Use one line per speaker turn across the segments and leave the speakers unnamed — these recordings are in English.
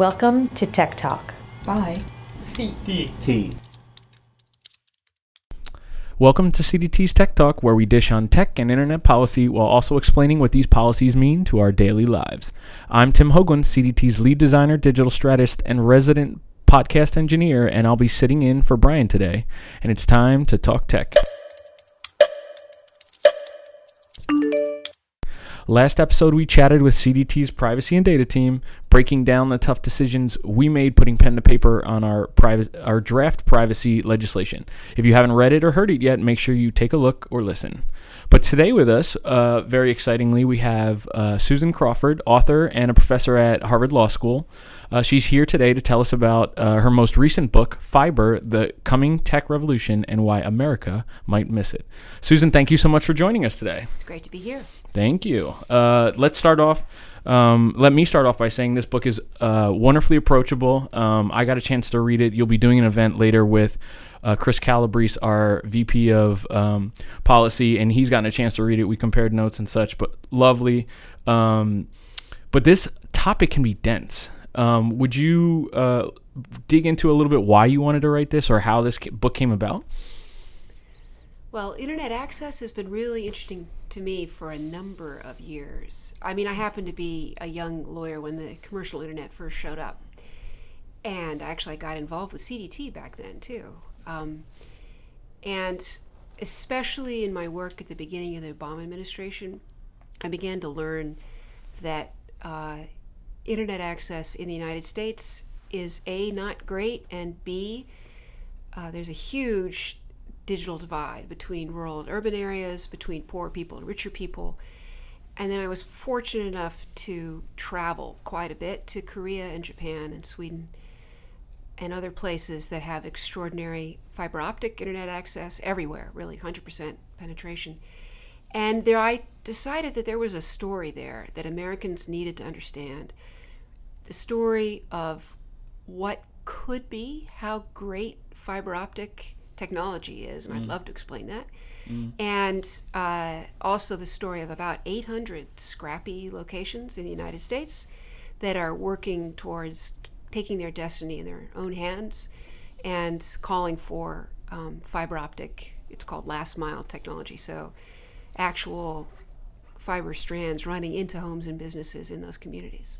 Welcome to Tech Talk.
Bye.
CDT.
Welcome to CDT's Tech Talk, where we dish on tech and internet policy while also explaining what these policies mean to our daily lives. I'm Tim Hoagland, CDT's lead designer, digital strategist, and resident podcast engineer, and I'll be sitting in for Brian today. And it's time to talk tech. Last episode, we chatted with CDT's privacy and data team, breaking down the tough decisions we made putting pen to paper on our our draft privacy legislation. If you haven't read it or heard it yet, make sure you take a look or listen. But today with us, uh, very excitingly, we have uh, Susan Crawford, author and a professor at Harvard Law School. Uh, she's here today to tell us about uh, her most recent book, Fiber The Coming Tech Revolution and Why America Might Miss It. Susan, thank you so much for joining us today.
It's great to be here.
Thank you. Uh, let's start off. Um, let me start off by saying this book is uh, wonderfully approachable. Um, I got a chance to read it. You'll be doing an event later with uh, Chris Calabrese, our VP of um, policy, and he's gotten a chance to read it. We compared notes and such, but lovely. Um, but this topic can be dense. Um, would you uh, dig into a little bit why you wanted to write this or how this book came about?
Well, internet access has been really interesting to me for a number of years. I mean, I happened to be a young lawyer when the commercial internet first showed up. And I actually, I got involved with CDT back then, too. Um, and especially in my work at the beginning of the Obama administration, I began to learn that uh, internet access in the United States is A, not great, and B, uh, there's a huge digital divide between rural and urban areas, between poor people and richer people. And then I was fortunate enough to travel quite a bit to Korea and Japan and Sweden and other places that have extraordinary fiber optic internet access everywhere, really 100% penetration. And there I decided that there was a story there that Americans needed to understand. The story of what could be, how great fiber optic technology is, and I'd love to explain that. And uh, also the story of about 800 scrappy locations in the United States that are working towards taking their destiny in their own hands and calling for um, fiber optic, it's called last mile technology. So, actual fiber strands running into homes and businesses in those communities.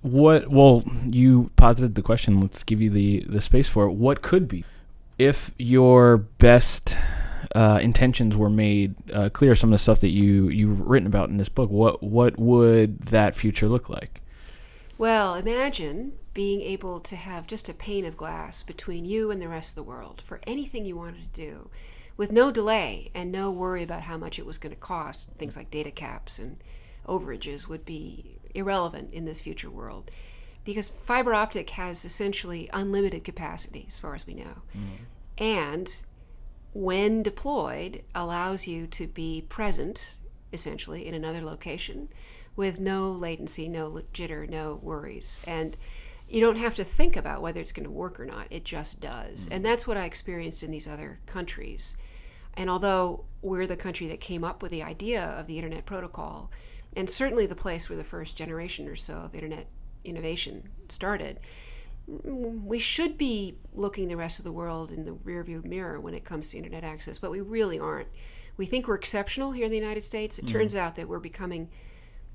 What? Well, you posited the question. Let's give you the the space for it. What could be if your best uh, intentions were made uh, clear? Some of the stuff that you you've written about in this book. What what would that future look like?
Well, imagine being able to have just a pane of glass between you and the rest of the world for anything you wanted to do with no delay and no worry about how much it was going to cost. Things like data caps and overages would be irrelevant in this future world because fiber optic has essentially unlimited capacity as far as we know. Mm-hmm. And when deployed, allows you to be present essentially in another location with no latency, no jitter, no worries. And you don't have to think about whether it's going to work or not. It just does. Mm-hmm. And that's what I experienced in these other countries. And although we're the country that came up with the idea of the Internet Protocol, and certainly the place where the first generation or so of Internet innovation started, mm, we should be looking the rest of the world in the rearview mirror when it comes to Internet access, but we really aren't. We think we're exceptional here in the United States. It turns out that we're becoming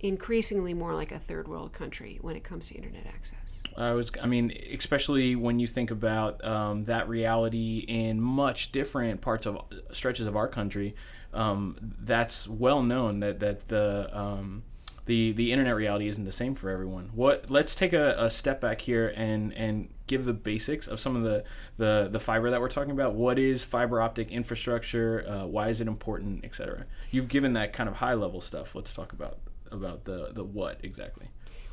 increasingly more like a third world country when it comes to Internet access.
I was, I mean, especially when you think about um, that reality in much different parts of stretches of our country. Um, that's well known that that the um, the the internet reality isn't the same for everyone. What? Let's take a, a step back here and and give the basics of some of the the the fiber that we're talking about. What is fiber optic infrastructure? Uh, why is it important, etc. You've given that kind of high level stuff. Let's talk about about the the what exactly.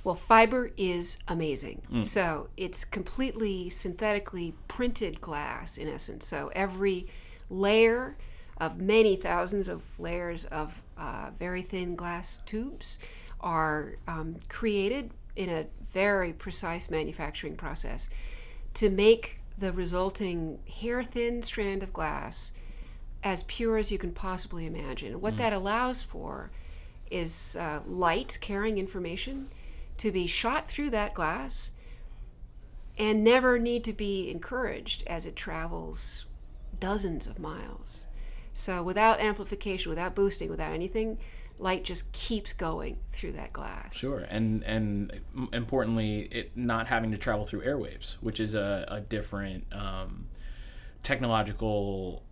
Well, fiber is amazing. So it's completely synthetically printed glass in essence. So every layer of many thousands of layers of uh, very thin glass tubes are um, created in a very precise manufacturing process to make the resulting hair thin strand of glass as pure as you can possibly imagine. What that allows for is uh, light carrying information to be shot through that glass and never need to be encouraged as it travels dozens of miles. So without amplification, without boosting, without anything, light just keeps going through that glass.
Sure, and and importantly, it not having to travel through airwaves, which is a, a different um, technological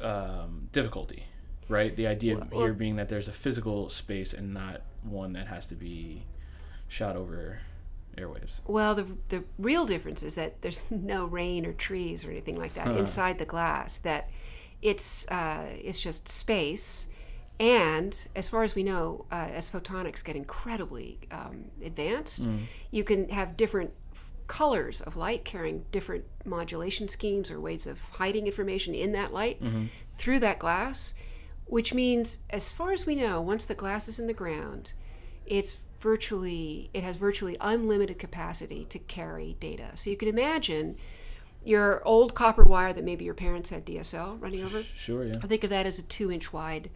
um, difficulty, right? The idea
Well-
here being that there's a physical space and not one that has to be shot over airwaves.
Well, the the real difference is that there's no rain or trees or anything like that
Huh.
inside the glass. That it's uh, it's just space, and as far as we know, uh, as photonics get incredibly um, advanced, you can have different f- colors of light carrying different modulation schemes or ways of hiding information in that light through that glass, which means, as far as we know, once the glass is in the ground, it's virtually it has virtually unlimited capacity to carry data. So you can imagine your old copper wire that maybe your parents had DSL running over.
Sure, yeah.
I think of that as a two-inch wide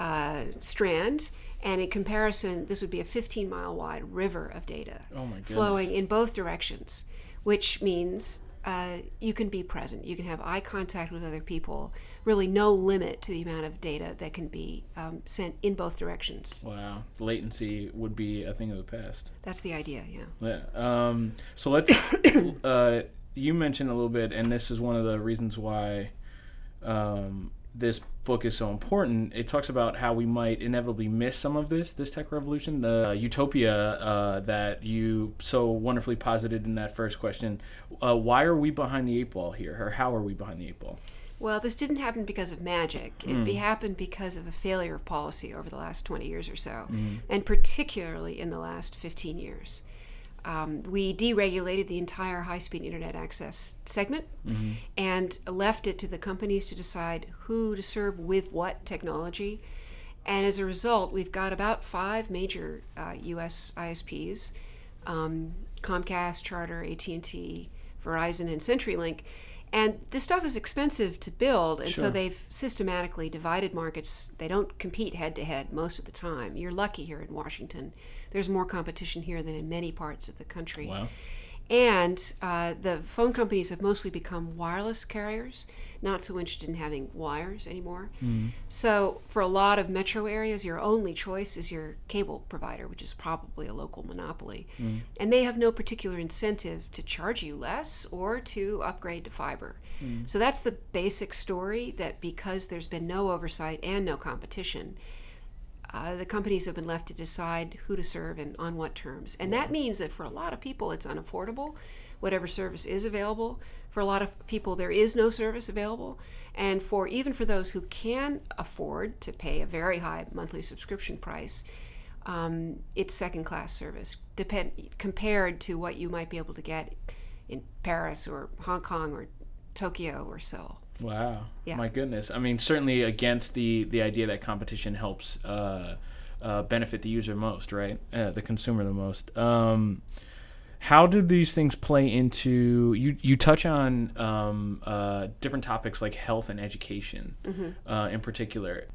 uh, strand, and in comparison, this would be a 15-mile wide river of data
Oh
flowing in both directions, which means uh, you can be present. You can have eye contact with other people. Really, no limit to the amount of data that can be um, sent in both directions.
Wow, latency would be a thing of the past.
That's the idea, yeah.
Yeah. Um, so let's. uh, you mentioned a little bit, and this is one of the reasons why um, this book is so important. It talks about how we might inevitably miss some of this, this tech revolution, the utopia uh, that you so wonderfully posited in that first question. Uh, why are we behind the eight ball here, or how are we behind the eight ball?
Well, this didn't happen because of magic. It be happened because of a failure of policy over the last 20 years or so, and particularly in the last 15 years. Um, we deregulated the entire high speed internet access segment and left it to the companies to decide who to serve with what technology. And as a result, we've got about five major uh, U.S. ISPs: um, Comcast, Charter, AT&T, Verizon, and CenturyLink. And this stuff is expensive to build, and
Sure.
so they've systematically divided markets. They don't compete head to head most of the time. You're lucky here in Washington. There's more competition here than in many parts of the country.
Wow.
And uh, the phone companies have mostly become wireless carriers, not so interested in having wires anymore. Hmm. So, for a lot of metro areas, your only choice is your cable provider, which is probably a local monopoly. Hmm. And they have no particular incentive to charge you less or to upgrade to fiber. Hmm. So, that's the basic story that because there's been no oversight and no competition, uh, the companies have been left to decide who to serve and on what terms. And that means that for a lot of people, it's unaffordable, whatever service is available. For a lot of people, there is no service available. And for even for those who can afford to pay a very high monthly subscription price, um, it's second class service depend, compared to what you might be able to get in Paris or Hong Kong or Tokyo or Seoul.
Wow.
Yeah.
My goodness. I mean, certainly against the the idea that competition helps uh, uh, benefit the user most, right? Uh, the consumer the most. Um, how did these things play into you? You touch on um, uh, different topics like health and education, uh, in particular.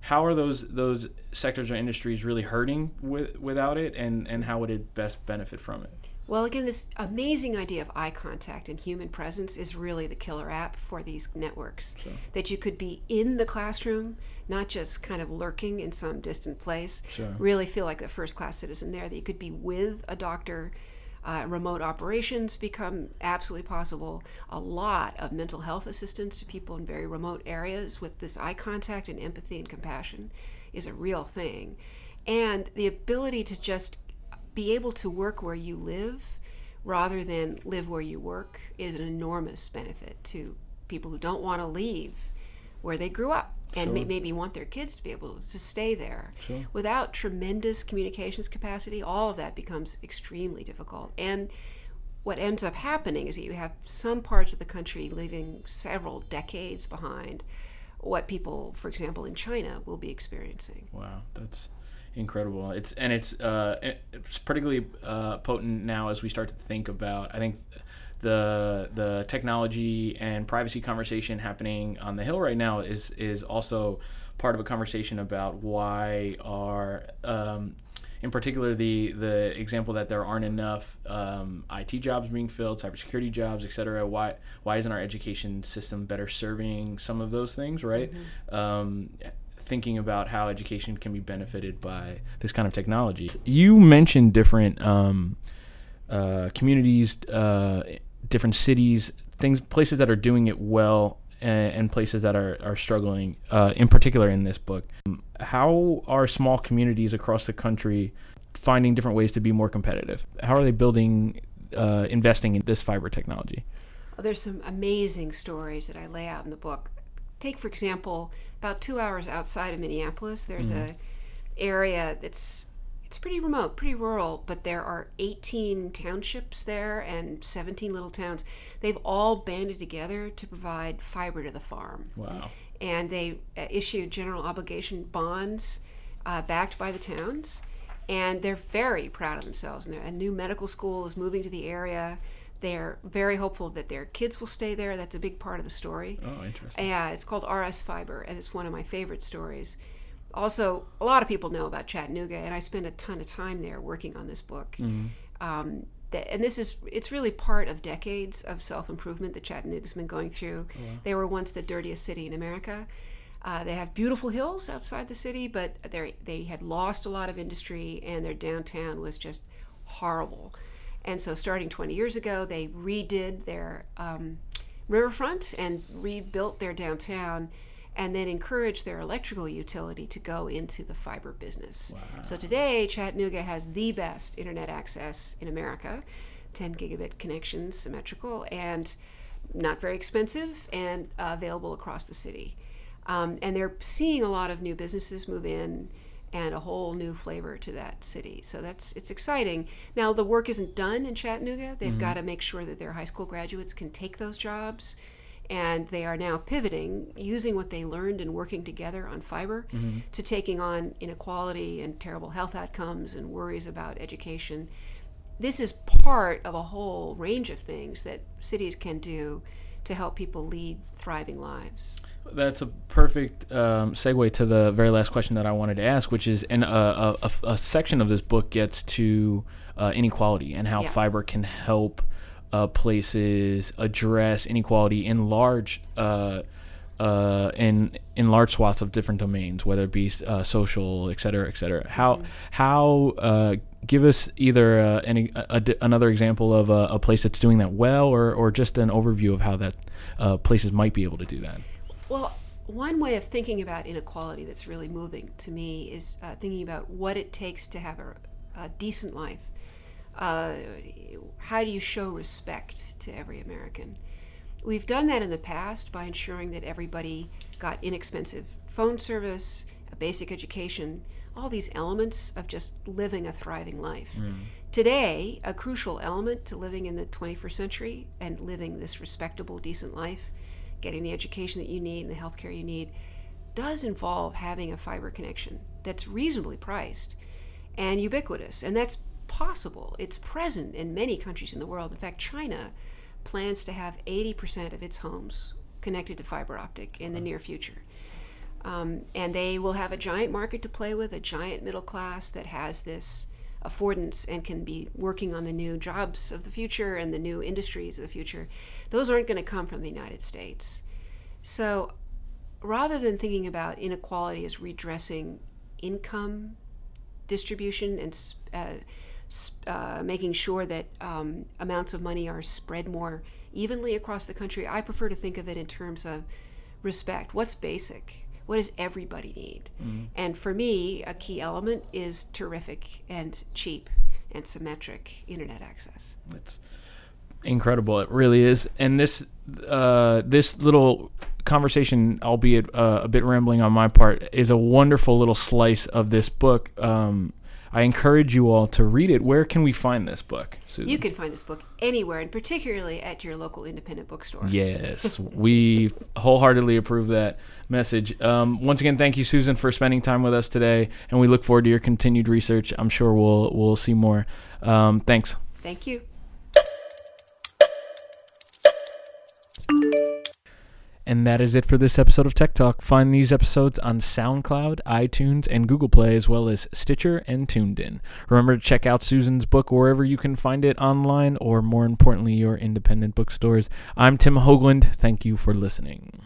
How are those those sectors or industries really hurting with, without it, and, and how would it best benefit from it?
Well, again, this amazing idea of eye contact and human presence is really the killer app for these networks. That you could be in the classroom, not just kind of lurking in some distant place,
Sure.
really feel like a first class citizen there, that you could be with a doctor. Uh, remote operations become absolutely possible. A lot of mental health assistance to people in very remote areas with this eye contact and empathy and compassion is a real thing. And the ability to just be able to work where you live rather than live where you work is an enormous benefit to people who don't want to leave where they grew up and may,
Sure.
maybe want their kids to be able to stay there.
Sure.
Without tremendous communications capacity, all of that becomes extremely difficult. And what ends up happening is that you have some parts of the country living several decades behind what people, for example, in China will be experiencing.
Wow, that's incredible. It's and it's uh, it's particularly uh, potent now as we start to think about. I think the the technology and privacy conversation happening on the hill right now is is also part of a conversation about why are um, in particular the the example that there aren't enough um, IT jobs being filled, cybersecurity jobs, et cetera. Why why isn't our education system better serving some of those things, right? Mm-hmm. Um, thinking about how education can be benefited by this kind of technology. You mentioned different um, uh, communities, uh, different cities, things, places that are doing it well, and, and places that are are struggling. Uh, in particular, in this book, how are small communities across the country finding different ways to be more competitive? How are they building, uh, investing in this fiber technology?
Well, there's some amazing stories that I lay out in the book. Take for example, about two hours outside of Minneapolis, there's mm-hmm. a area that's it's pretty remote, pretty rural, but there are 18 townships there and 17 little towns. They've all banded together to provide fiber to the farm.
Wow.
And they uh, issued general obligation bonds uh, backed by the towns. And they're very proud of themselves. And a new medical school is moving to the area. They're very hopeful that their kids will stay there. That's a big part of the story.
Oh, interesting.
Yeah, it's called RS Fiber, and it's one of my favorite stories also a lot of people know about Chattanooga, and I spent a ton of time there working on this book. Mm-hmm. Um, that, and this is it's really part of decades of self improvement that Chattanooga's been going through. Oh, they were once the dirtiest city in America. Uh, they have beautiful hills outside the city, but they they had lost a lot of industry, and their downtown was just horrible. And so, starting 20 years ago, they redid their um, riverfront and rebuilt their downtown and then encourage their electrical utility to go into the fiber business. Wow. So today, Chattanooga has the best internet access in America 10 gigabit connections, symmetrical, and not very expensive and uh, available across the city. Um, and they're seeing a lot of new businesses move in and a whole new flavor to that city. So that's it's exciting. Now the work isn't done in Chattanooga. They've mm-hmm. got to make sure that their high school graduates can take those jobs and they are now pivoting using what they learned and working together on fiber mm-hmm. to taking on inequality and terrible health outcomes and worries about education this is part of a whole range of things that cities can do to help people lead thriving lives
that's a perfect um, segue to the very last question that I wanted to ask, which is, and a, a, a, section of this book gets to uh, inequality and how yeah. fiber can help uh, places address inequality in large uh, uh, in in large swaths of different domains, whether it be uh, social, et cetera, et cetera. How mm-hmm. how uh, give us either uh, any a, a, another example of a, a, place that's doing that well, or or just an overview of how that uh, places might be able to do that.
Well, one way of thinking about inequality that's really moving to me is uh, thinking about what it takes to have a, decent life uh, how do you show respect to every American? We've done that in the past by ensuring that everybody got inexpensive phone service, a basic education, all these elements of just living a thriving life. Mm. Today, a crucial element to living in the 21st century and living this respectable, decent life, getting the education that you need and the health care you need, does involve having a fiber connection that's reasonably priced and ubiquitous. And that's possible. It's present in many countries in the world. In fact, China plans to have 80% of its homes connected to fiber optic in the near future. Um, and they will have a giant market to play with, a giant middle class that has this affordance and can be working on the new jobs of the future and the new industries of the future. Those aren't going to come from the United States. So rather than thinking about inequality as redressing income distribution and uh, uh, making sure that um, amounts of money are spread more evenly across the country. I prefer to think of it in terms of respect. What's basic? What does everybody need? Mm-hmm. And for me, a key element is terrific and cheap and symmetric internet access.
It's incredible. It really is. And this uh, this little conversation, albeit uh, a bit rambling on my part, is a wonderful little slice of this book. Um, I encourage you all to read it. Where can we find this book?
Susan? You can find this book anywhere, and particularly at your local independent bookstore.
Yes, we wholeheartedly approve that message. Um, once again, thank you, Susan, for spending time with us today, and we look forward to your continued research. I'm sure we'll we'll see more. Um, thanks.
Thank you.
And that is it for this episode of Tech Talk. Find these episodes on SoundCloud, iTunes, and Google Play, as well as Stitcher and TuneIn. Remember to check out Susan's book wherever you can find it online, or more importantly, your independent bookstores. I'm Tim Hoagland. Thank you for listening.